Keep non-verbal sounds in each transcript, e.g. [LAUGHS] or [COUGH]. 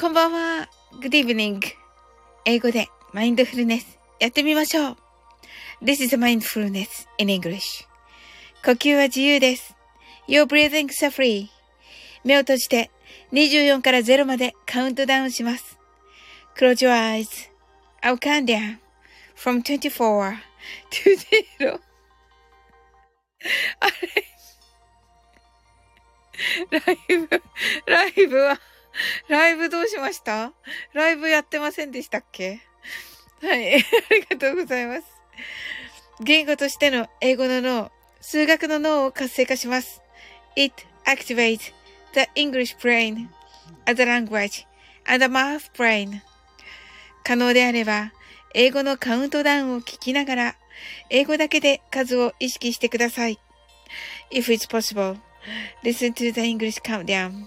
こんばんは。Good evening. 英語でマインドフルネスやってみましょう。This is mindfulness in English. 呼吸は自由です。Your breathing is free. 目を閉じて24から0までカウントダウンします。Close your eyes. I'll count down from 24 to 0. あれライブ、ライブは [LAUGHS] ライブどうしました？ライブやってませんでしたっけ？はい。[LAUGHS] ありがとうございます。言語としての英語の脳、数学の脳を活性化します。It activates the English brain as a language and a math brain. 可能であれば、英語のカウントダウンを聞きながら、英語だけで数を意識してください。If it's possible, listen to the English countdown.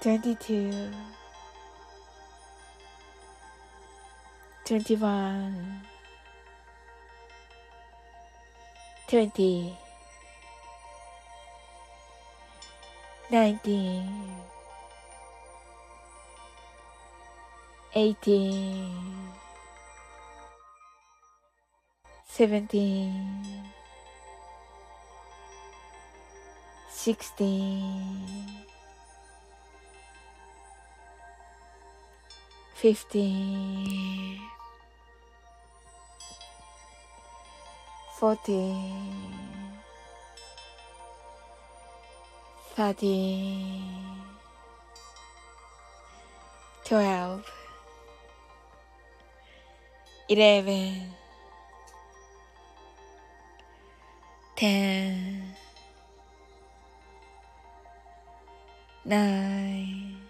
22 21 20 19 18 17 16 15 14 13 12 11 10 9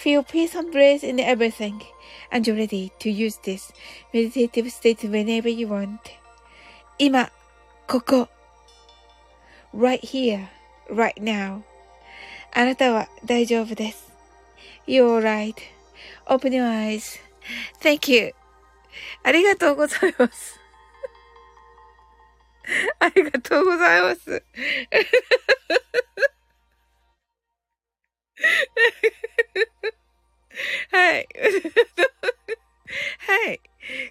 feel peace and bliss in everything, and you're ready to use this meditative state whenever you want. 今、ここ。right here, right now. あなたは大丈夫です。You're right.Open your eyes.Thank you. ありがとうございます。ありがとうございます。[LAUGHS] [LAUGHS] はい。はい。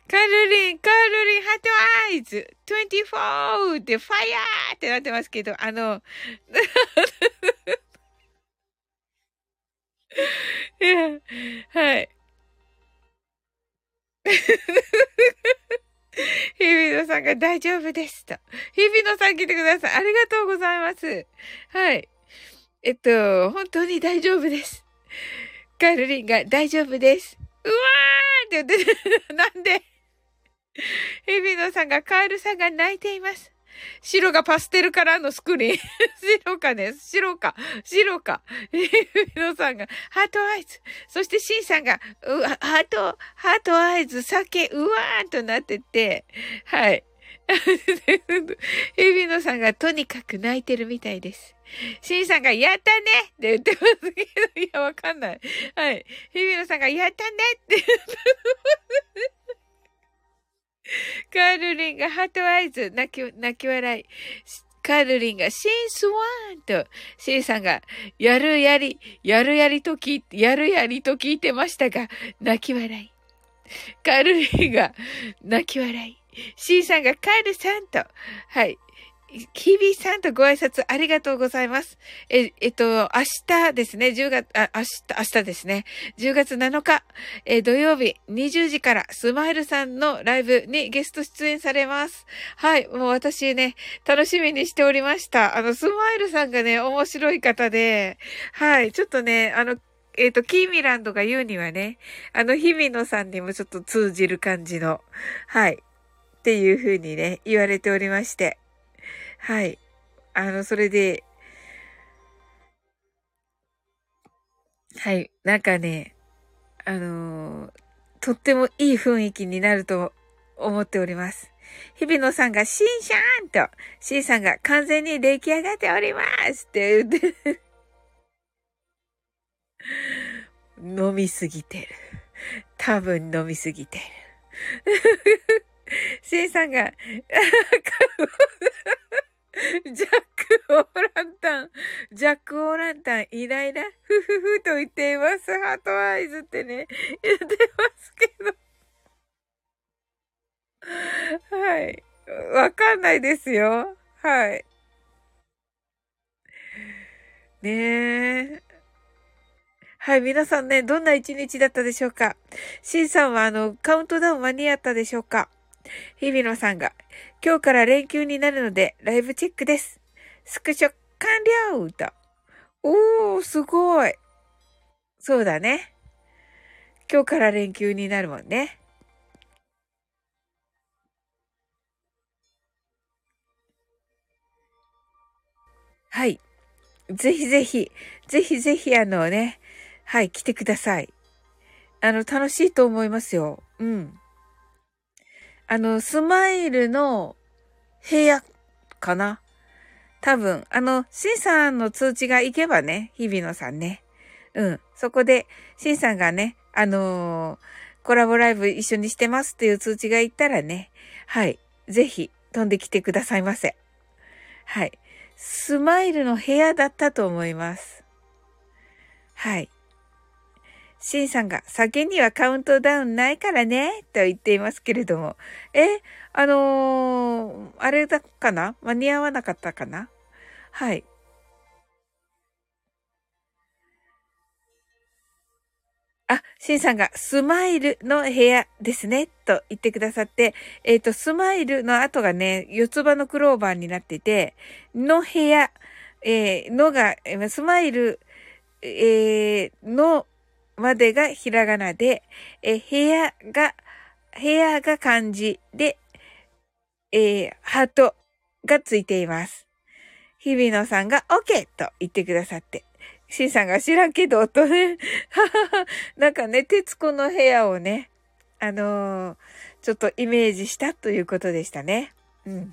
カルリン、カルリン、ハートアイズ、24でファイヤーってなってますけど、あの、[LAUGHS] いや、はい。[LAUGHS] 日比野さんが大丈夫ですと。日比野さん来てください。ありがとうございます。はい。えっと、本当に大丈夫です。カールリンが大丈夫です。うわーって言って、なんで？ヘビノさんがカールさんが泣いています。白がパステルカラーのスクリーン。白かね白か。白か。ヘビノさんがハートアイズ。そしてシンさんが、うハート、ハートアイズ、酒、うわーとなってて、はい。[LAUGHS] ヘビノさんがとにかく泣いてるみたいです。シンさんが、やったねって言ってますけど、いや、わかんない。はい。ヘビノさんが、やったねって言ってます。[LAUGHS] カールリンがハートアイズ、泣き、泣き笑い。カールリンがシンスワンと、シンさんが、やるやり、やるやりと聞、やるやりと聞いてましたが、泣き笑い。カールリンが、泣き笑い。シンさんがカールさんと、はい。キビさんとご挨拶ありがとうございます。え、えっと、明日ですね、10月、あ、明日、明日ですね、10月7日、え、土曜日20時からスマイルさんのライブにゲスト出演されます。はい、もう私ね、楽しみにしておりました。あの、スマイルさんがね、面白い方で、はい、ちょっとね、あの、えっ、と、キーミランドが言うにはね、あの、日比野さんにもちょっと通じる感じの、はい、っていう風にね、言われておりまして。はい。あの、それで、はい。なんかね、あのー、とってもいい雰囲気になると思っております。日比野さんがシンシャーンと、シンさんが完全に出来上がっておりますって言って飲みすぎてる。多分飲みすぎてる。シンさんが、[LAUGHS] ジャック・オーランタン、ジャック・オーランタン、イライラ、ふふふと言っています。ハートアイズってね、言ってますけど。はい。わかんないですよ。はい。ねえ。はい、皆さんね、どんな一日だったでしょうか？シンさんはあの、カウントダウン間に合ったでしょうか？日比野さんが、今日から連休になるので、ライブチェックです。スクショ完了と。おー、すごい。そうだね。今日から連休になるもんね。はい。ぜひぜひ、ぜひぜひあのね、はい、来てください。あの、楽しいと思いますよ。うん。あの、スマイルの部屋かな？多分、あの、シンさんの通知が行けばね、日比野さんね。うん。そこで、シンさんがね、あのー、コラボライブ一緒にしてますっていう通知が行ったらね、はい。ぜひ、飛んできてくださいませ。はい。スマイルの部屋だったと思います。はい。シンさんが酒にはカウントダウンないからね、と言っていますけれども。え、あのー、あれだかな？間に合わなかったかな？はい。あ、シンさんがスマイルの部屋ですね、と言ってくださって、えっ、ー、と、スマイルの後がね、四つ葉のクローバーになってて、の部屋、えー、のが、スマイル、えー、のまでがひらがなで、え、部屋が、部屋が漢字で、えー、ハートがついています。日比野さんが OK と言ってくださって。シンさんが知らんけど、とね。なんかね、徹子の部屋をね、あのー、ちょっとイメージしたということでしたね。うん。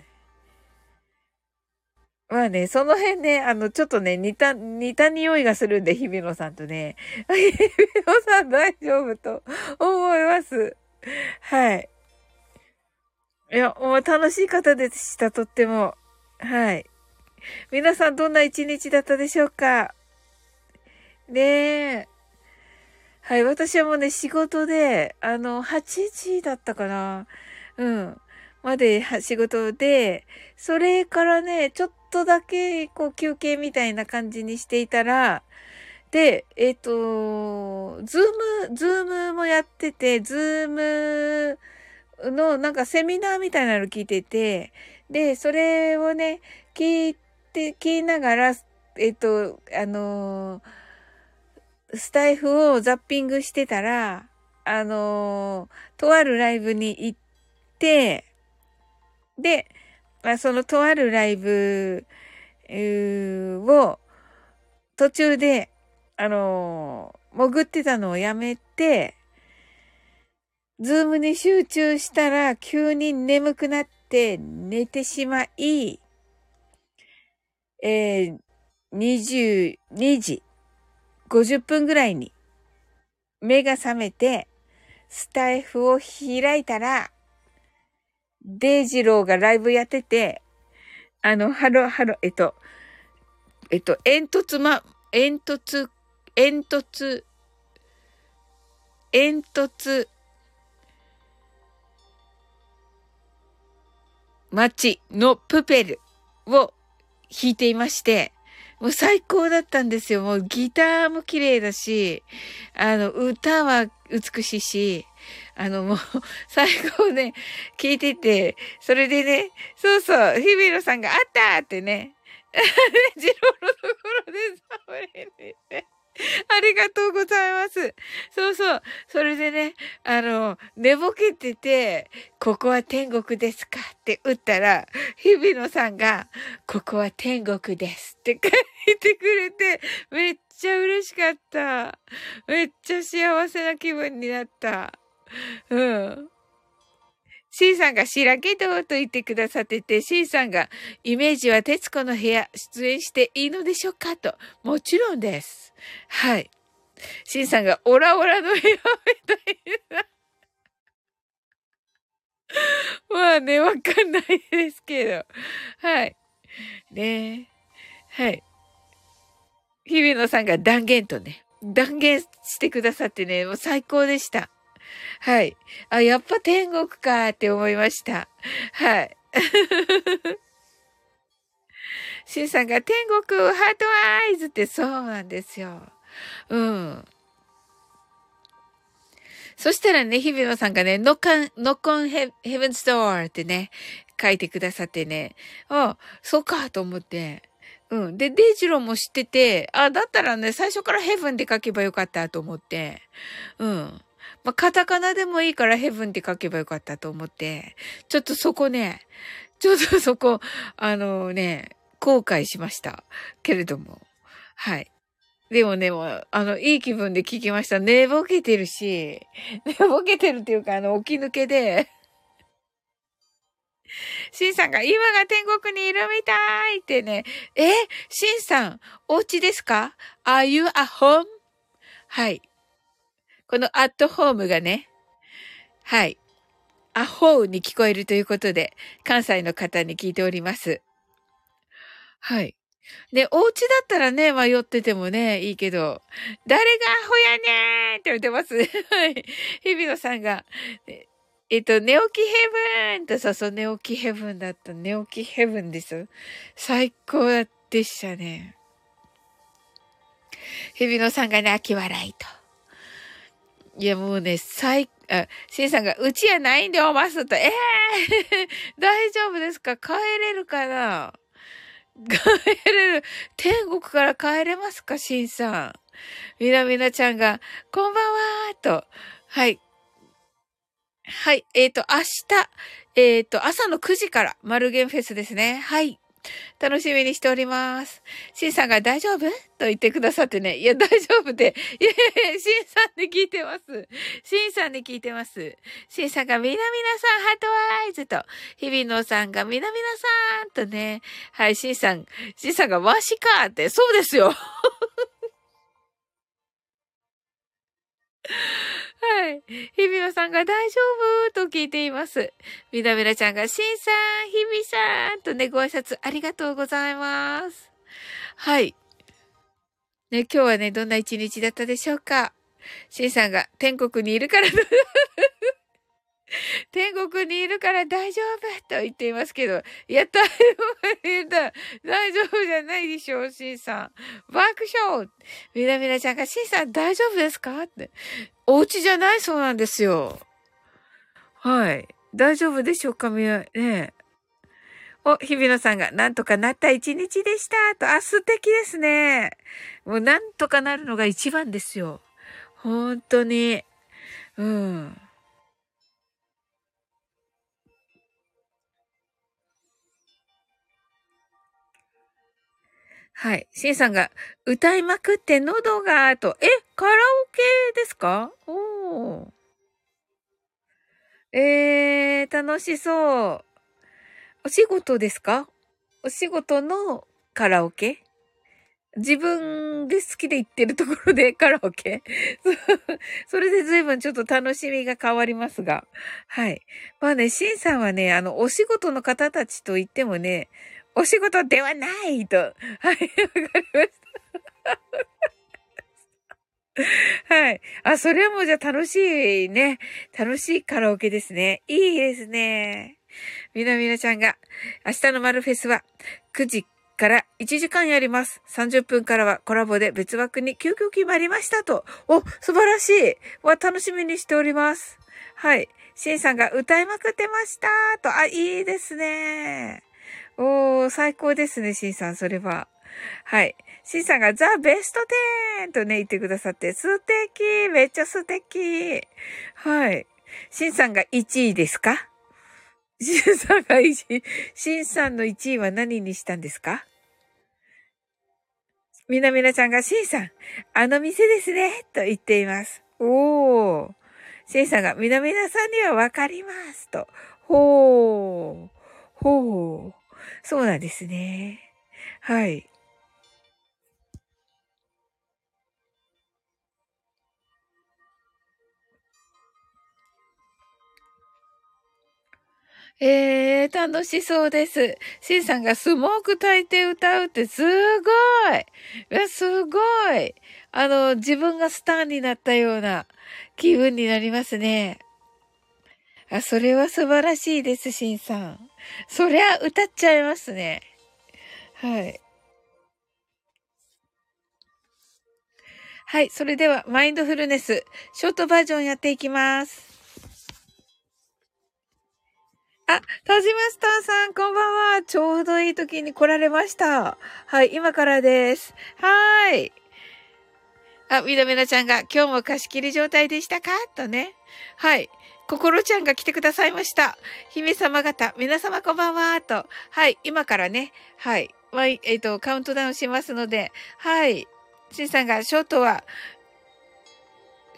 まあね、その辺ね、あの、ちょっとね、似た、似た匂いがするんで、日比野さんとね。[LAUGHS] 日比野さん大丈夫と思います。はい。いや、もう楽しい方でした、とっても。はい。皆さんどんな一日だったでしょうか？ねえ。はい、私はもうね、仕事で、あの、8時だったかな。うん。まで仕事で、それからね、ちょっとだけ、こう、休憩みたいな感じにしていたら、で、えっ、ー、と、 Zoom、Zoom もやってて、 Zoom のなんかセミナーみたいなの聞いてて、で、それをね、聞いて、聞きながら、えっと、あのー、スタエフをザッピングしてたら、あの、とあるライブに行って、で、まあ、そのとあるライブを途中で、あのー、潜ってたのをやめて、ズームに集中したら急に眠くなって寝てしまい、えー、22時50分ぐらいに目が覚めて、スタイフを開いたら、デイジローがライブやってて、あの、ハロ、ハロ、えっと、えっと、煙突ま、煙突、煙突、煙突、街のプペルを弾いていまして、もう最高だったんですよ。もうギターも綺麗だし、あの、歌は美しいし、あの、もう、[LAUGHS] 最後ね、聞いてて、それでね、そうそう、日比野さんがあったってね、ジローのところで触れて、[LAUGHS] ありがとうございます。そうそう。それでね、あの、寝ぼけてて、ここは天国ですか？って打ったら、日比野さんが、ここは天国ですって書いてくれて、めっちゃ嬉しかった。めっちゃ幸せな気分になった。うん。C さんが白けどと言ってくださってて、C さんがイメージは徹子の部屋出演していいのでしょうかと。もちろんです。はい。C さんがオラオラの部屋みたいな。まあね、わかんないですけど。はい。ねはい。日比野さんが断言とね、断言してくださってね、もう最高でした。はい。あ、やっぱ天国かって思いました。はい。[LAUGHS] シンさんが天国ハートアイズってそうなんですよ。うん。そしたらね、日比野さんがね、ノッカン、ノッコンヘヘブンストアってね、書いてくださってね、あ、そうかと思って、うん。で、デイジローも知ってて、あ、だったらね、最初からヘブンって書けばよかったと思って、うん。[LAUGHS] まあ、カタカナでもいいからヘブンって書けばよかったと思って、ちょっとそこね、ちょっとそこ、あのね、後悔しました。けれども。はい。でもね、あの、いい気分で聞きました。寝ぼけてるし、[LAUGHS] 寝ぼけてるっていうか、あの、起き抜けで、[LAUGHS] シンさんが今が天国にいるみたいってね。え？シンさん、お家ですか ?Are you at home? はい。このアットホームがね、はい。アホーに聞こえるということで、関西の方に聞いております。はい。で、お家だったらね、迷っててもね、いいけど、誰がアホやねーって言ってます。はい。日比野さんが、えっと、寝起きヘブンと、そうそう、寝起きヘブンだった。寝起きヘブンです。最高でしたね。日比野さんが泣き笑いと。いや、もうね、最、あ、シンさんが、うちやないんでおますと、ええー、[LAUGHS] 大丈夫ですか？帰れるかな？帰れる。天国から帰れますか？シンさん。みなみなちゃんが、こんばんはーと。はい。はい。えっ、ー、と、明日、えっ、ー、と、朝の9時から、マルゲンフェスですね。はい。楽しみにしております。シンさんが大丈夫？と言ってくださってね。いや、大丈夫で。いやいや、シンさんに聞いてます。シンさんに聞いてます。シンさんがみなみなさん、ハートアイズと、日比野さんがみなみなさんとね。はい、シンさん、シンさんがわしかって、そうですよ。[LAUGHS] はい。日比野さんが大丈夫と聞いています。みなみなちゃんが、しんさん、日比さんとね、ご挨拶ありがとうございます。はい。ね、今日はね、どんな一日だったでしょうかしんさんが天国にいるから [LAUGHS] 天国にいるから大丈夫と言っていますけど、やった大丈夫じゃないでしょう、シンさん。爆笑みなみなちゃんが、シンさん大丈夫ですかって。お家じゃないそうなんですよ。はい。大丈夫でしょうかみな、ねお、日比野さんが、なんとかなった一日でした。と、あ、素敵ですね。もう、なんとかなるのが一番ですよ。本当に。うん。はい。シンさんが、歌いまくって喉が、と、え、カラオケですか？おー。えー、楽しそう。お仕事ですか？お仕事のカラオケ？自分で好きで行ってるところで [LAUGHS] カラオケ？[LAUGHS] それで随分ちょっと楽しみが変わりますが。はい。まあね、シンさんはね、あの、お仕事の方たちと言ってもね、お仕事ではないと。はい、わかりました。はい。あ、それはもうじゃあ楽しいね。楽しいカラオケですね。いいですね。みなみなちゃんが、明日のマルフェスは9時から1時間やります。30分からはコラボで別枠に急遽決まりましたと。お、素晴らしい。は楽しみにしております。はい。シンさんが歌いまくってましたと。あ、いいですね。おー、最高ですね、シンさん、それは。はい。シンさんがザ・ベスト10とね、言ってくださって、素敵めっちゃ素敵はい。シンさんが1位ですか？シンさんが1位、シンさんの1位は何にしたんですか？みなみなちゃんが、シンさん、あの店ですね、と言っています。おー。シンさんが、みなみなさんにはわかります、と。ほー。ほー。そうなんですね。はい。ええー、楽しそうです。シンさんがスモーク焚いて歌うってすごいすごいあの、自分がスターになったような気分になりますね。あ、それは素晴らしいです、シンさん。[LAUGHS] そりゃ歌っちゃいますね。はい。はい。それでは、マインドフルネス、ショートバージョンやっていきます。あ、田島スターさん、こんばんは。ちょうどいい時に来られました。はい、今からです。はーい。あ、みなみなちゃんが、今日も貸し切り状態でしたか？とね。はい。心ちゃんが来てくださいました。姫様方、皆様こんばんは、と。はい、今からね、はい、まえっ、ー、と、カウントダウンしますので、はい。しんさんが、ショートは、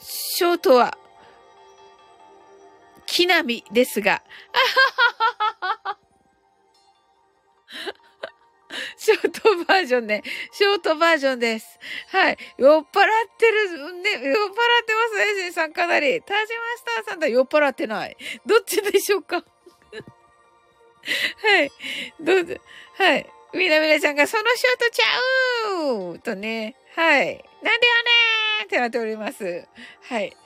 ショートは、木並みですが、あはははは。[LAUGHS] ショートバージョンね。ショートバージョンです。はい。酔っ払ってる、ね、酔っ払ってますね、シンさんかなり。タジマスターさんと酔っ払ってない。どっちでしょうか？[LAUGHS] はい。どうぞ。はい。みなみなちゃんがそのショートちゃうとね。はい。なんでよねーってなっております。はい。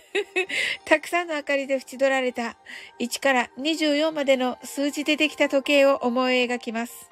[LAUGHS] たくさんの明かりで縁取られた1から24までの数字でできた時計を思い描きます。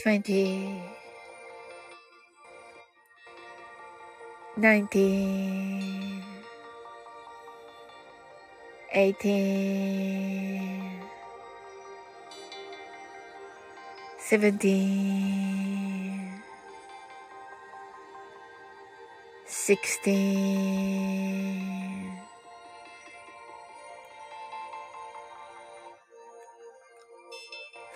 twenty, nineteen, eighteen, seventeen, sixteen,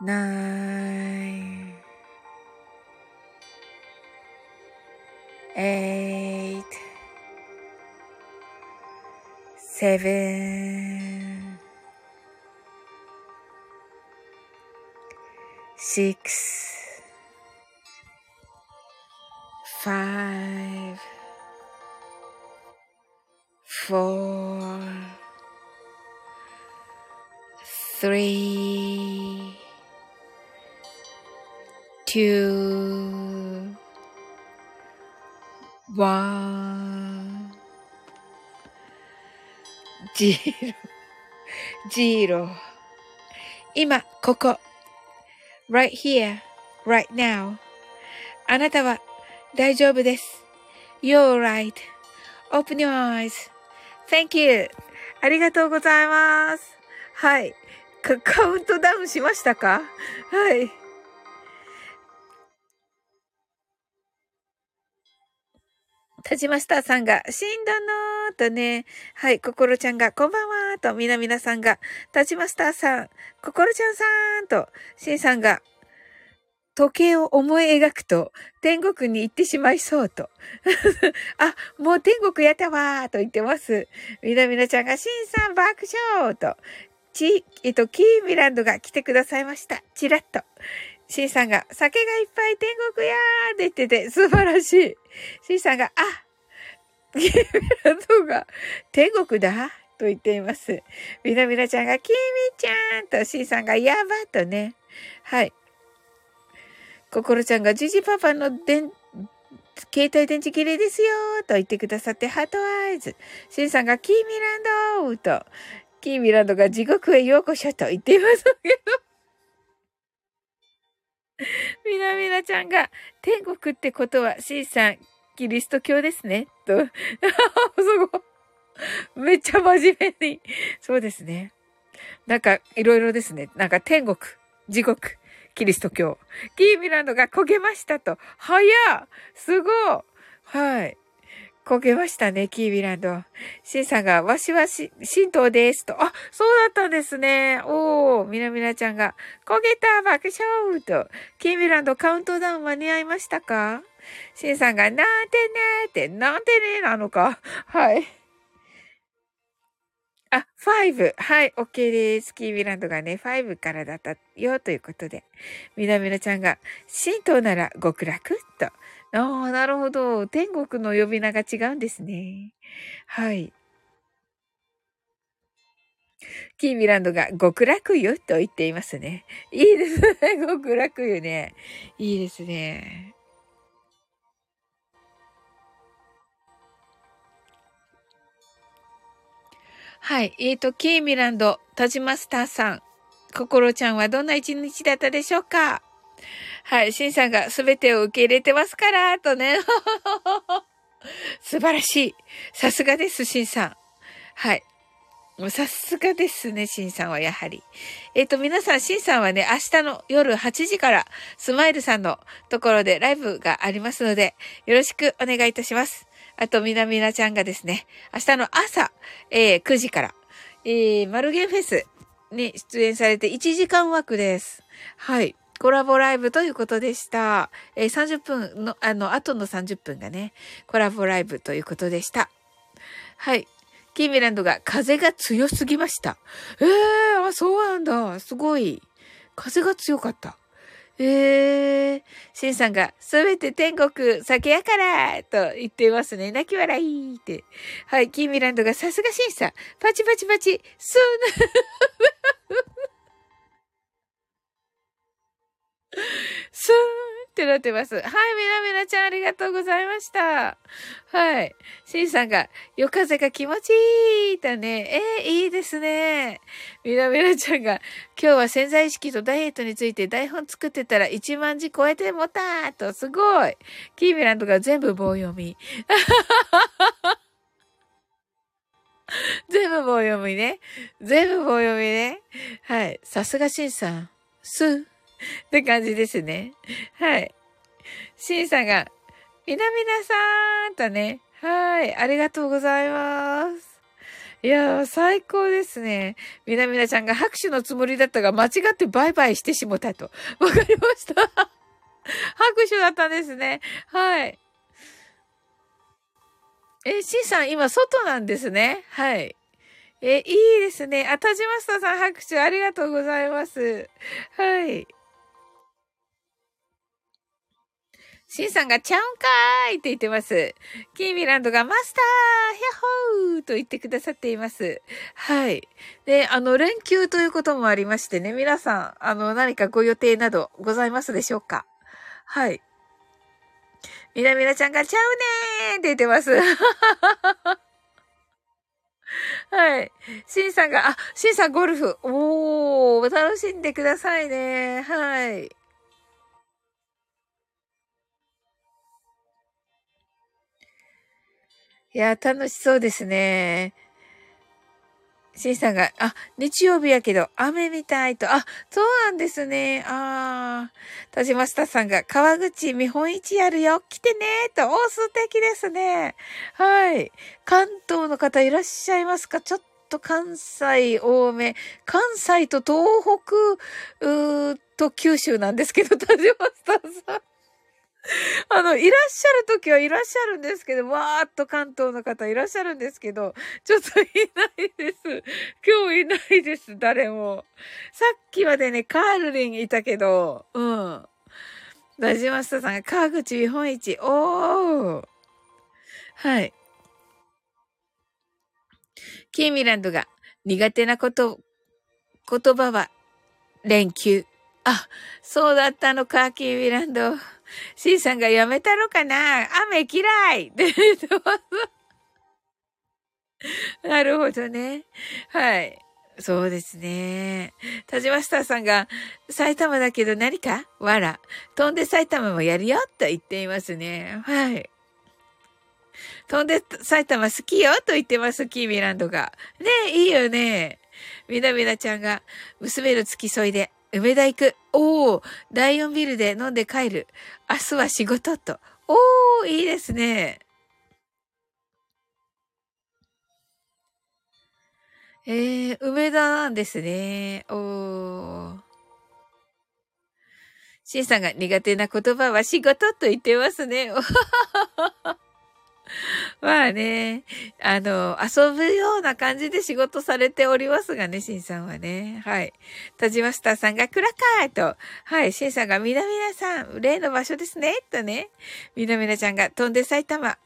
nine, eight, seven, six, zero, zero. 今、ここ。right here, right now. あなたは大丈夫です。You're right.Open your eyes.Thank you. ありがとうございます。はい。カウントダウンしましたかはい。タジマスターさんが、死んだなーとね。はい。ココロちゃんが、こんばんはーと、みなみなさんが、タジマスターさん、ココロちゃんさーんと、シンさんが、時計を思い描くと、天国に行ってしまいそうと。[LAUGHS] あ、もう天国やったわーと言ってます。みなみなちゃんが、シンさん爆笑と、ち、えっと、キーミランドが来てくださいました。チラッと。シンさんが、酒がいっぱい天国やーって言ってて、素晴らしい。シンさんが、あ、キーミラドが、天国だと言っています。みなみなちゃんが、キーミちゃんと、シンさんが、やばとね。はい。ココロちゃんが、ジジパパの電、携帯電池綺麗ですよと言ってくださって、ハートアイズ。シンさんが、キーミランドと、キーミランドが地獄へようこそと言っていますけど。[LAUGHS] みなみなちゃんが、天国ってことは、シーさん、キリスト教ですね。と。[LAUGHS] すごい。めっちゃ真面目に。そうですね。なんか、いろいろですね。なんか、天国、地獄、キリスト教。キーミランドが焦げましたと。早すごいはい。焦げましたね、キーミランド。シンさんが、わしはし、神道ですと。あ、そうだったんですね。おー、みなみなちゃんが、焦げた爆笑と。キーミランドカウントダウン間に合いましたか？シンさんが、なんてねーって、なんてねーなのか。はい。あ、5。はい、OK です。キーミランドがね、5からだったよ、ということで。みなみなちゃんが、神道なら極楽？と。ああ、なるほど。天国の呼び名が違うんですね。はい。キーミランドが極楽湯と言っていますね。いいですね。[LAUGHS] 極楽湯ね。いいですね。はい。えっ、ー、と、キーミランド、タジマスターさん、ココロちゃんはどんな一日だったでしょうか？はい。シンさんが全てを受け入れてますから、とね。[LAUGHS] 素晴らしい。さすがです、シンさん。はい。さすがですね、シンさんはやはり。えっ、ー、と、皆さん、シンさんはね、明日の夜8時から、スマイルさんのところでライブがありますので、よろしくお願いいたします。あと、みなみなちゃんがですね、明日の朝、えー、9時から、えー、マルゲンフェスに出演されて1時間枠です。はい。コラボライブということでした。えー、30分の、あの、後の30分がね、コラボライブということでした。はい。キーミランドが風が強すぎました。ええー、あ、そうなんだ。すごい。風が強かった。ええー、シンさんが、すべて天国、酒やからと言っていますね。泣き笑いって。はい、キーミランドがさすがシンさん。パチパチパチ、スー [LAUGHS] スーンってなってます。はい、みなみなちゃんありがとうございました。はい。しんさんが、夜風が気持ちいいとね。えー、いいですね。みなみなちゃんが、今日は潜在意識とダイエットについて台本作ってたら1万字超えてもたーと、すごい。キーミランドが全部棒読み。[LAUGHS] 全部棒読みね。全部棒読みね。はい。さすがしんさん。す [LAUGHS] って感じですね。はい。しんさんが、みなみなさーんとね。はい。ありがとうございます。いやー、最高ですね。みなみなちゃんが拍手のつもりだったが、間違ってバイバイしてしもたと。わかりました。[LAUGHS] 拍手だったんですね。はい。え、シンさん、今、外なんですね。はい。え、いいですね。あ、田島下さん拍手ありがとうございます。はい。シンさんがちゃうんかーいって言ってます。キーミランドがマスターヒャッホーと言ってくださっています。はい。で、あの、連休ということもありましてね、皆さん、あの、何かご予定などございますでしょうか？はい。みなみなちゃんがちゃうねーって言ってます。[LAUGHS] はい。シンさんが、あ、シンさんゴルフ。おー、楽しんでくださいね。はい。いや、楽しそうですね。シンさんが、あ、日曜日やけど、雨みたいと、あ、そうなんですね。ああ。田島スタさんが、川口見本市やるよ、来てねと、お素敵ですね。はい。関東の方いらっしゃいますか？ちょっと関西多め。関西と東北、うーと九州なんですけど、田島スタさん。[LAUGHS] あの、いらっしゃる時はいらっしゃるんですけど、わーっと関東の方いらっしゃるんですけど、ちょっといないです。[LAUGHS] 今日いないです、誰も。さっきまでね、カールリンいたけど、うん。ラジマスタさんが川口日本一。おー。はい。キーミランドが苦手なこと、言葉は連休。あ、そうだったのか、キーミランド。C さんがやめたのかな？雨嫌い [LAUGHS] なるほどね。はい。そうですね。田島スターさんが、埼玉だけど何か？わら。飛んで埼玉もやるよと言っていますね。はい。飛んで埼玉好きよと言ってます、キーミランドが。ねえ、いいよね。みなみなちゃんが、娘の付き添いで、梅田行く。おー、第4ビルで飲んで帰る。明日は仕事と。おー、いいですね。えー、梅田なんですね。おー。シンさんが苦手な言葉は仕事と言ってますね。[LAUGHS] まあね、あの、遊ぶような感じで仕事されておりますがね、シンさんはね。はい。田島スターさんがクラカーと、はい、シンさんがみなみなさん、例の場所ですね、とね。みなみなちゃんが飛んで埼玉、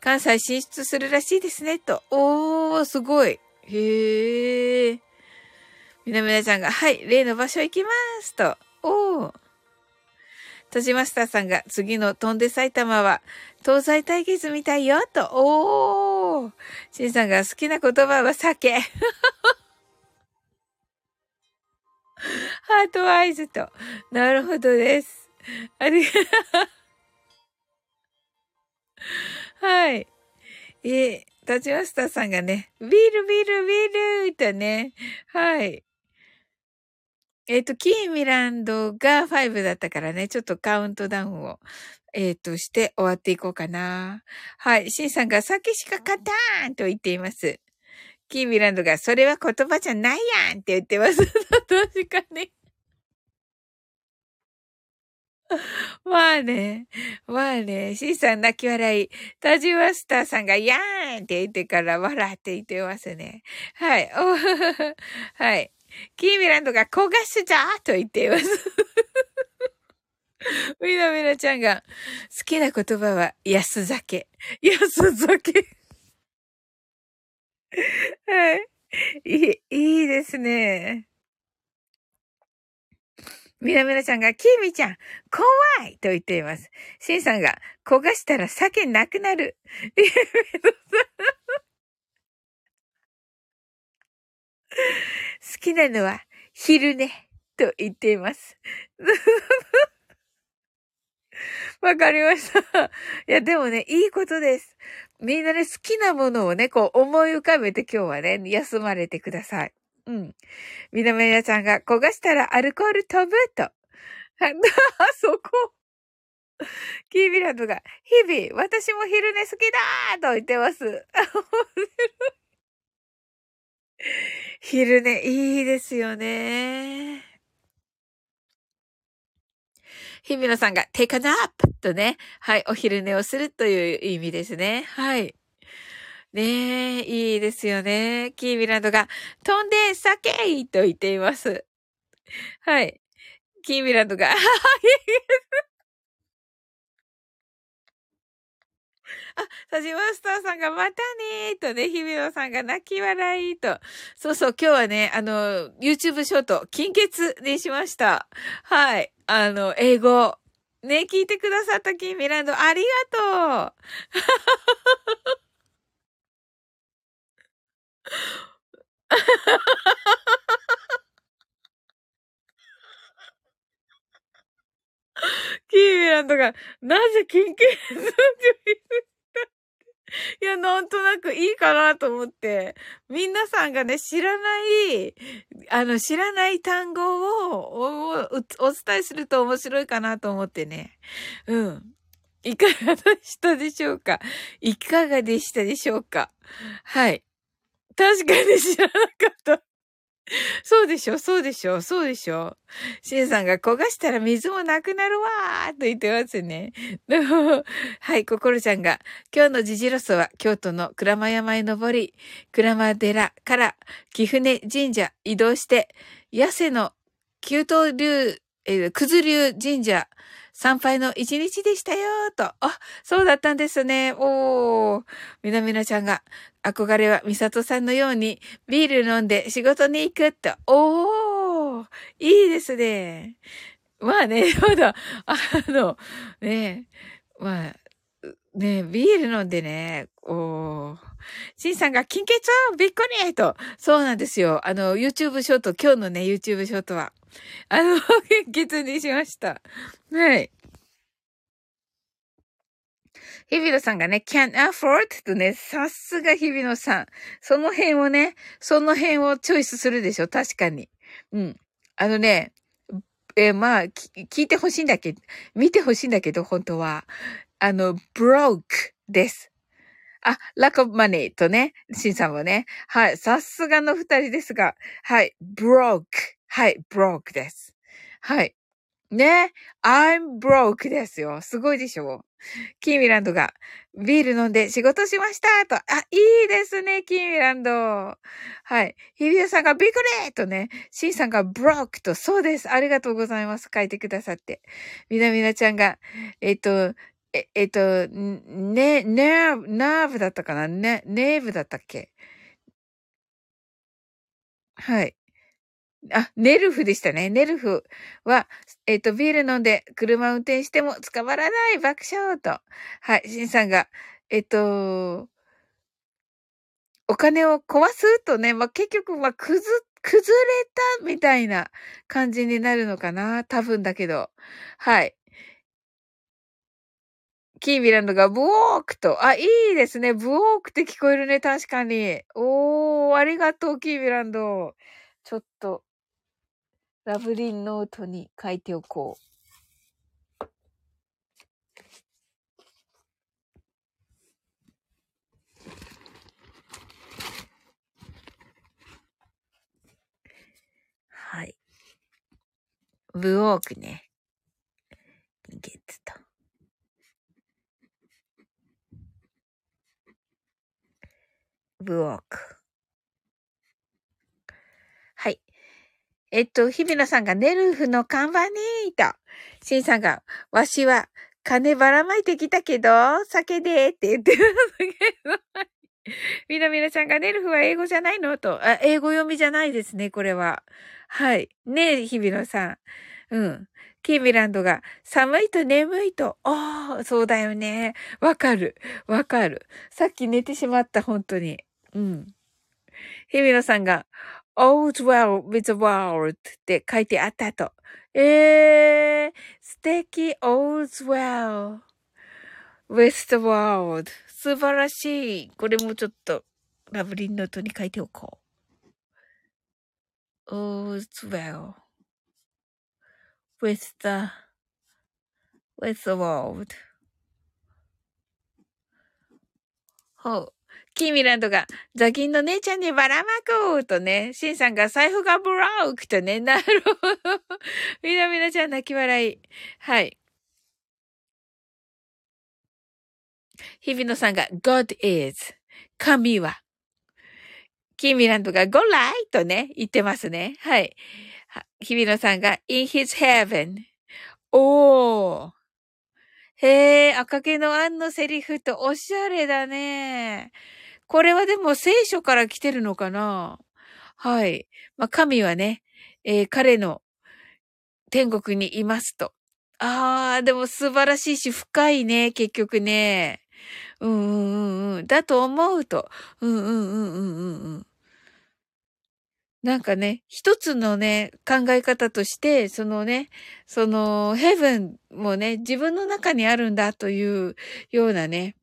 関西進出するらしいですね、と。おー、すごい。へー。みなみなちゃんが、はい、例の場所行きます、と。おー。戸島スターさんが次の飛んで埼玉は東西対決みたいよと。おー。シンさんが好きな言葉は酒。[LAUGHS] ハートアイズと。なるほどです。ありがと、[LAUGHS] はい。えー、立ちまスターさんがね、ビールビールビールとね、はい。えっ、ー、と、キーミランドが5だったからね、ちょっとカウントダウンを、えっ、ー、と、して終わっていこうかな。はい。シンさんが酒しか勝たーんと言っています。キーミランドが、それは言葉じゃないやんって言ってます。確かに。まあね。まあね。シンさん泣き笑い。タジマスターさんが、やーんって言ってから笑って言ってますね。はい。[LAUGHS] はい。キーミランドが焦がすじゃと言っています。[LAUGHS] みなみなちゃんが好きな言葉は安酒。安酒。[LAUGHS] はい。いい、いいですね。みなみなちゃんが、きみちゃん、怖いと言っています。しんさんが、焦がしたら酒なくなる。[LAUGHS] 好好きなのは、昼寝、と言っています。[LAUGHS] わかりました。いや、でもね、いいことです。みんなね、好きなものをね、こう思い浮かべて今日はね、休まれてください。うん。みなめなちゃんが焦がしたらアルコール飛ぶと。あ [LAUGHS] そこ。キービランドが、日々、私も昼寝好きだーと言ってます。昼寝いいですよね。日比野さんが take a nap とね、はい、お昼寝をするという意味ですね。はい。ねえ、いいですよね。キービランドが飛んで酒と言っています。はい。キービランドが、サジマスターさんがまたねーとね、日比野さんが泣き笑いと。そうそう、今日はね、あの、YouTube ショート、金欠にしました。はい。あの、英語。ね、聞いてくださったキーミランド、ありがとう [LAUGHS] [LAUGHS] キーミランドが、なぜ緊急いや、なんとなくいいかなと思って、皆さんがね、知らない、あの、知らない単語をお伝えすると面白いかなと思ってね。うん。いかがでしたでしょうか？いかがでしたでしょうか？はい。確かに知らなかった。[LAUGHS] そうでしょそうでしょそうでしょシエさんが焦がしたら水もなくなるわーと言ってますね。はい、心ちゃんが、今日のジジロスは京都の鞍馬山へ登り、鞍馬寺から貴船神社移動して、八瀬の九東流、えー、九頭流神社参拝の一日でしたよと。あ、そうだったんですね。おー。みなみなちゃんが、憧れはみさとさんのようにビール飲んで仕事に行くと。おー。いいですね。まあね、[LAUGHS] まだ、あの、ね、まあ、ねビール飲んでね、おー。シンさんが、金欠？びっくりと。そうなんですよ。あの、YouTube ショート、今日のね、YouTube ショートは。あの、献血にしました。はい。日比野さんがね、can afford とね、さすが日比野さん。その辺をね、その辺をチョイスするでしょ確かに。うん。あのね、えー、まあ、聞いてほしいんだけど、見てほしいんだけど、本当は。あの、broke です。あ、lack of money とね、シンさんはね。はい。さすがの二人ですが、はい。broke はい、broke です。はい。ね。I'm broke ですよ。すごいでしょ？キーミランドが、ビール飲んで仕事しましたと。あ、いいですね、キーミランド。はい。ヒビアさんがびっくりとね、シンさんが broke と、そうです。ありがとうございます。書いてくださって。みなみなちゃんが、えっと、え、えっと、ね、ネーブ、ナーブだったかな？ね、ネーブだったっけ？はい。あ、ネルフでしたね。ネルフは、えっ、ー、と、ビール飲んで車運転しても捕まらない爆笑と。はい、シンさんが、えっ、ー、と、お金を壊すとね、まあ、結局、まあ、くず、崩れたみたいな感じになるのかな多分だけど。はい。キービランドがブオークと。あ、いいですね。ブオークって聞こえるね。確かに。おー、ありがとう、キービランド。ちょっと、ラブリンノートに書いておこう。はい。ブオークね。ゲッツと。ブオーク。えっと、日比野さんがネルフの看板にと。シンさんが、わしは金ばらまいてきたけど、酒でって言ってるんだけど。[LAUGHS] みなみなちゃんがネルフは英語じゃないの？と。あ、英語読みじゃないですね、これは。はい。ねえ、日比野さん。うん。キーミランドが、寒いと眠いと、ああ、そうだよね。わかる。わかる。さっき寝てしまった、本当に。うん。日比野さんが、all's well with the world って書いてあったと。えー、素敵、all's well with the world 素晴らしい。これもちょっと、ラブリンノートに書いておこう。all's well with the, with the world ほう。キーミランドが、ザギンの姉ちゃんにばらまこうとね、シンさんが財布がブロークとね、なるほど。みなみなちゃん泣き笑い。はい。日比野さんが God is 神は。キーミランドが Go light とね、言ってますね。はい。日比野さんが in his heaven おー。へえ、赤毛のアンのセリフとおしゃれだね。これはでも聖書から来てるのかな？はい。まあ、神はね、えー、彼の天国にいますと。ああ、でも素晴らしいし深いね、結局ね。うんうんうんうん。だと思うと。うんうんうんうんうんうん。なんかね、一つのね、考え方として、そのね、その、ヘブンもね、自分の中にあるんだというようなね、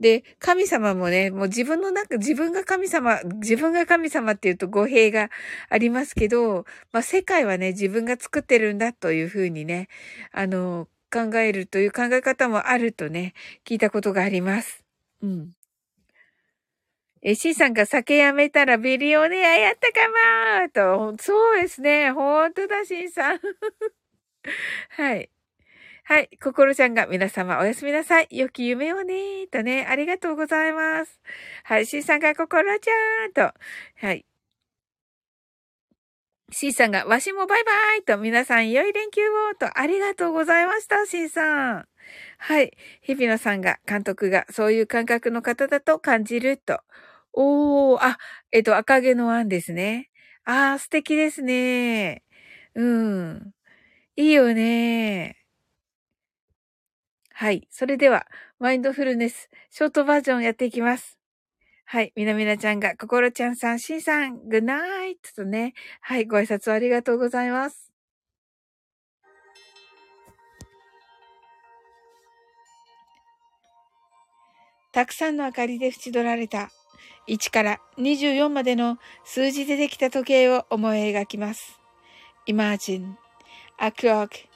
で、神様もね、もう自分の中、自分が神様、自分が神様っていうと語弊がありますけど、まあ世界はね、自分が作ってるんだというふうにね、あの、考えるという考え方もあるとね、聞いたことがあります。うん。え、C さんが酒やめたらビリオネアやったかもと、そうですね。ほんとだ、C さん。[LAUGHS] はい。はい。心ちゃんが皆様おやすみなさい。良き夢をねとね、ありがとうございます。はい。C さんが心ちゃんと、はい。C さんがわしもバイバイと皆さん良い連休をとありがとうございました、C さん。はい。日比野さんが監督がそういう感覚の方だと感じると。おー、あ、えっと、赤毛の案ですね。あー、素敵ですね。うん。いいよね。はい。それでは、マインドフルネス、ショートバージョンやっていきます。はい。みなみなちゃんが、こころちゃんさん、しんさん、グッナイトとね。はい。ご挨拶ありがとうございます。たくさんの明かりで縁取られた1から24までの数字でできた時計を思い描きます。Imagine a clock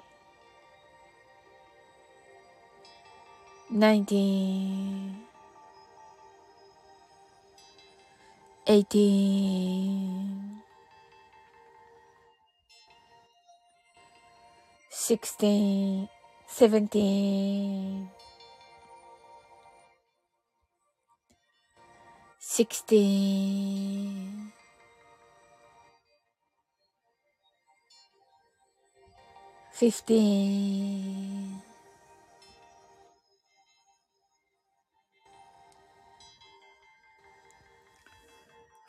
19 18 16 17 16 15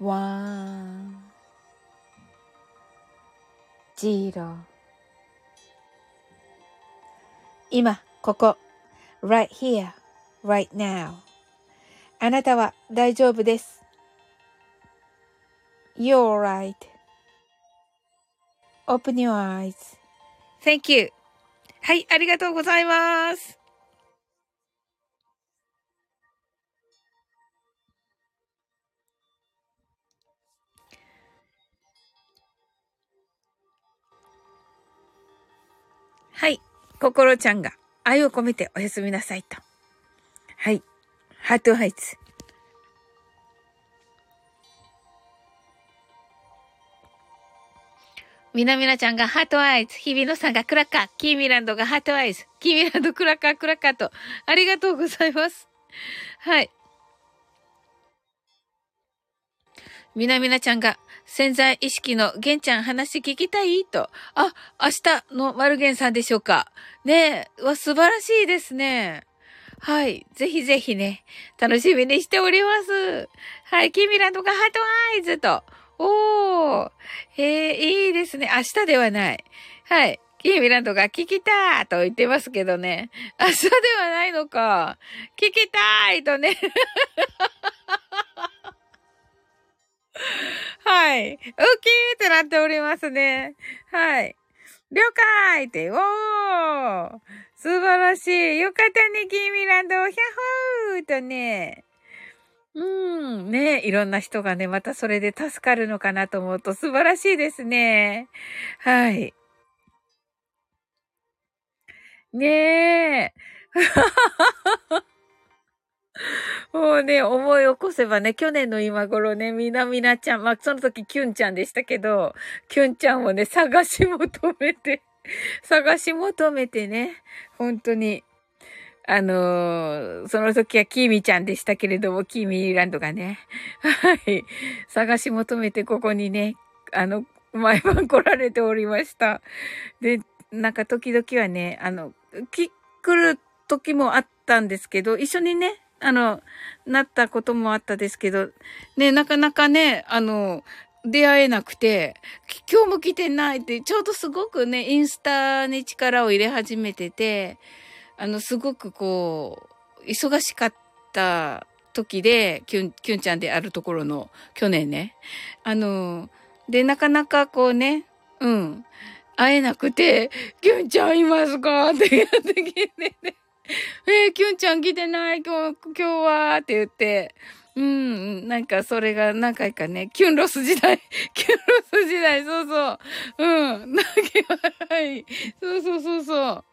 one, zero 今、ここ、right here, right now あなたは大丈夫です。You're right.Open your eyes.Thank you. はい、ありがとうございます。心ちゃんが愛を込めておやすみなさいと。はい。 heart eyes。みなみなちゃんが heart eyes。日比野さんがクラッカー。キーミランドが heart eyes。キーミランドクラッカークラッカーと。ありがとうございます。はい。みなみなちゃんが潜在意識の玄ちゃん話聞きたい？と。あ、明日のマルゲンさんでしょうか。ねえ、わ、素晴らしいですね。はい。ぜひぜひね、楽しみにしております。はい。キーミランドがハートアイズと。おー。えー、いいですね。明日ではない。はい。キーミランドが聞きたーと言ってますけどね。明日ではないのか。聞きたいとね。[LAUGHS] はい。ウッキーってなっておりますね。はい。了解って、おー素晴らしい。よかったね、キーミランド。ヒャッホーとね。うん、ねいろんな人がね、またそれで助かるのかなと思うと素晴らしいですね。はい。ねえ。[LAUGHS] [LAUGHS] もうね、思い起こせばね、去年の今頃ね、みなみなちゃん、まあ、その時キュンちゃんでしたけど、キュンちゃんをね、探し求めて、[LAUGHS] 探し求めてね、本当に、あのー、その時はキーミちゃんでしたけれども、キーミーランドがね、[LAUGHS] はい、探し求めてここにね、あの、毎晩来られておりました。で、なんか時々はね、あの、来る時もあったんですけど、一緒にね、あの、なったこともあったですけど、ね、なかなかね、あの、出会えなくて、今日も来てないって、ちょうどすごくね、インスタに力を入れ始めてて、あの、すごくこう、忙しかった時で、キュン、キュンちゃんであるところの、去年ね。あの、で、なかなかこうね、うん、会えなくて、キュンちゃんいますか？ってやってきてね。[LAUGHS] えー、キュンちゃん来てない今日、今日はって言って、うん、なんかそれが何回かね、キュンロス時代、[LAUGHS] キュンロス時代、そうそう。うん、泣き笑い。そうそうそうそ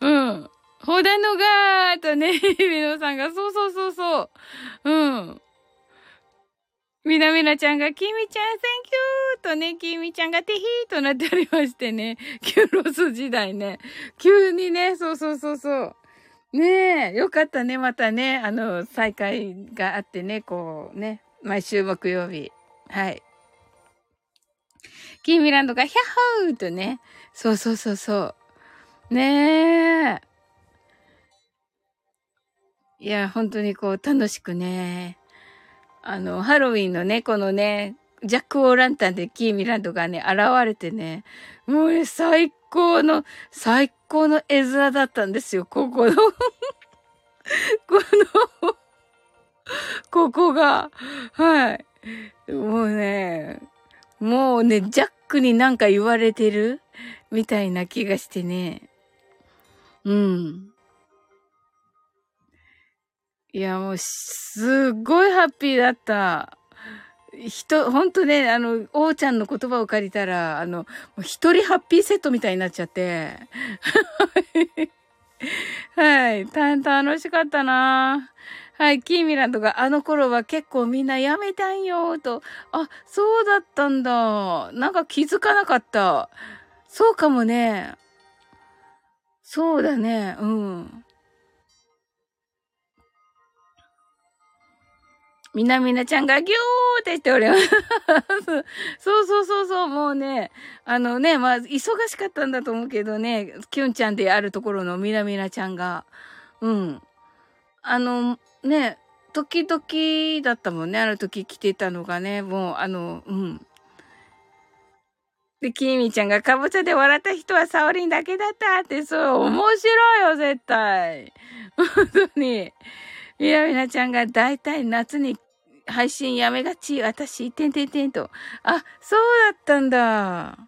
う。うん。ほだのがーとね、日比野さんが、そうそうそうそう。うん。みなみなちゃんが、きみちゃん、 thank you とね、きみちゃんがテヒーとなっておりましてね、キュンロス時代ね、急にね、そうそうそうそう。ねえ、よかったね、またね、あの、再会があってね、こうね、毎週木曜日。はい。キーミランドがヒャッホーとね、そうそうそうそう。ねえ。いや、本当にこう、楽しくね、あの、ハロウィンのね、このね、ジャック・オーランタンでキーミランドがね、現れてね、もうね、最高の、最高の絵面だったんですよ、ここの [LAUGHS] このここが、はい。もうね、もうね、ジャックになんか言われてる？みたいな気がしてね。うん。いや、もう、すっごいハッピーだった。人、ほんとね、あの、王ちゃんの言葉を借りたら、あの、一人ハッピーセットみたいになっちゃって。[LAUGHS] はい。た、楽しかったなはい。キーミランドがあの頃は結構みんなやめたんよ、と。あ、そうだったんだ。なんか気づかなかった。そうかもね。そうだね。うん。みなみなちゃんがギューって言っております。そうそうそうそう、もうね、あのね、まあ、忙しかったんだと思うけどね、キュンちゃんであるところのみなみなちゃんが、うん。あの、ね、時々だったもんね、あの時来てたのがね、もう、あの、うん。で、きみちゃんがかぼちゃで笑った人はサオリンだけだったって、そう、面白いよ、絶対。本当に。みなみなちゃんが大体夏に配信やめがち、私、てんてんてんと。あ、そうだったんだ。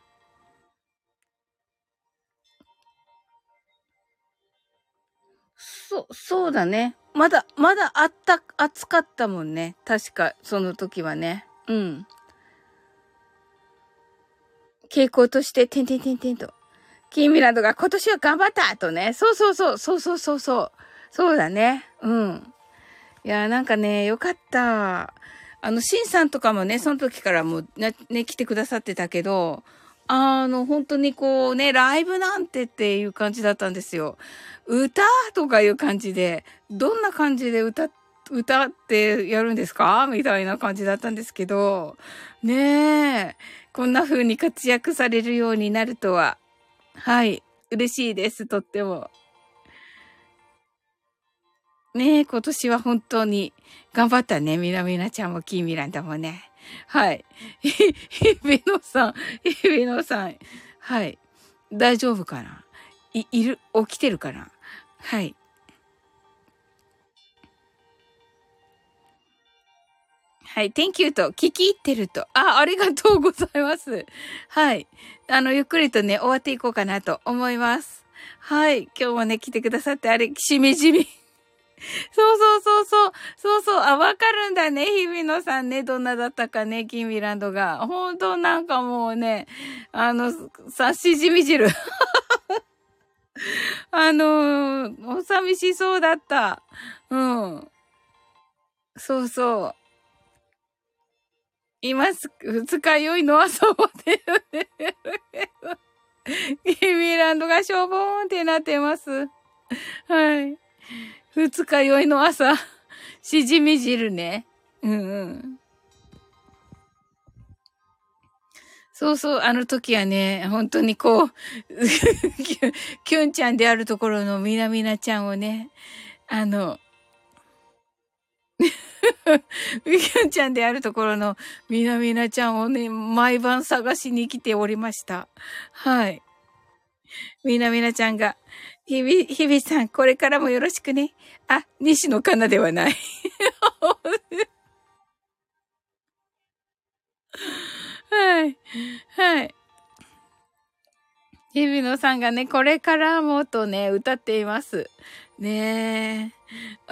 そ、そうだね。まだ、まだあった、暑かったもんね。確か、その時はね。うん。傾向として、てんてんてんてんと。キーミランドが今年は頑張ったとね。そうそうそう、そうそうそうそう。そうだね。うん。いや、なんかね、よかった。あの、シンさんとかもね、その時からもね、ね、来てくださってたけど、あの、本当にこうね、ライブなんてっていう感じだったんですよ。歌とかいう感じで、どんな感じで歌、歌ってやるんですか？みたいな感じだったんですけど、ねえ、こんな風に活躍されるようになるとは、はい、嬉しいです、とっても。ねえ、今年は本当に頑張ったね。みなみなちゃんもキーミランダもね。はい。[LAUGHS] ひびのさん、ひびのさん。はい。大丈夫かない、いる、起きてるかなはい。はい。Thank you と聞き入ってると。あ、ありがとうございます。はい。あの、ゆっくりとね、終わっていこうかなと思います。はい。今日もね、来てくださってあれ、しみじみ。[LAUGHS] そうそうそうそう。そうそう。あ、わかるんだね。日比野さんね。どんなだったかね。キンビランドが。本当なんかもうね、あの、さ、しじみ汁。[LAUGHS] あのー、お寂しそうだった。うん。そうそう。今す、二日酔いの朝まで。[LAUGHS] キンビランドがしょぼーんってなってます。はい。二日酔いの朝、[LAUGHS] しじみ汁ね。うんうん。そうそう、あの時はね、本当にこう、[LAUGHS] キュンちゃんであるところのみなみなちゃんをね、あの、[LAUGHS] キュンちゃんであるところのみなみなちゃんをね、毎晩探しに来ておりました。はい。みなみなちゃんが、ひび、ひびさん、これからもよろしくね。あ、西野カナではない。はい。はい。日比野さんがね、これからもとね、歌っています。ねえ。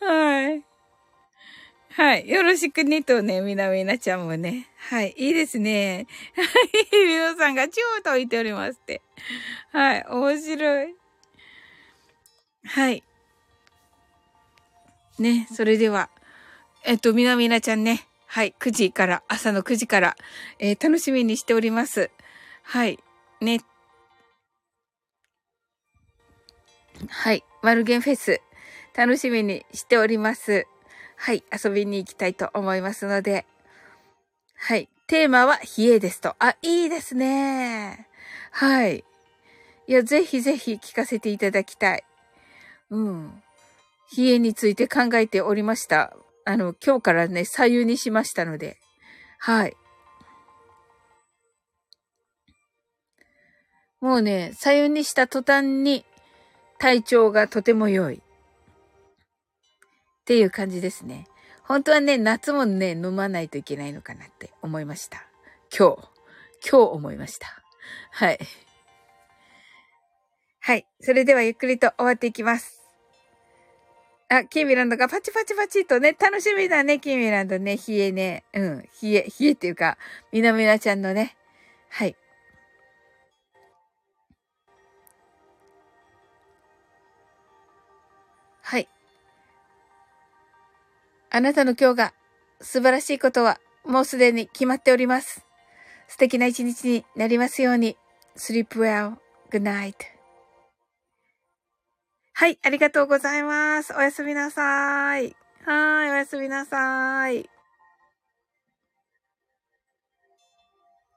[LAUGHS] はい。はい。よろしくねとね、みなみなちゃんもね。はい。いいですね。はい。みのさんがチューと言っておりますって。はい。面白い。はい。ね。それでは、えっと、みなみなちゃんね。はい。9時から、朝の9時から、えー、楽しみにしております。はい。ね。はい。マルゲンフェス、楽しみにしております。はい、遊びに行きたいと思いますので、はい、テーマは冷えですと。あ、いいですね。はい。いや、ぜひぜひ聞かせていただきたい。うん。冷えについて考えておりました。あの、今日からね、左右にしましたので。はい。もうね、左右にした途端に体調がとても良い。っていう感じですね。本当はね、夏もね、飲まないといけないのかなって思いました。今日、今日思いました。はい。はい。それではゆっくりと終わっていきます。あ、キーミランドがパチパチパチとね、楽しみだね、キーミランドね、冷えね。うん、冷え、冷えっていうか、みなみなちゃんのね。はい。はい。あなたの今日が素晴らしいことはもうすでに決まっております。素敵な一日になりますように。sleep well. good night. はい、ありがとうございます。おやすみなさい。はい、おやすみなさい。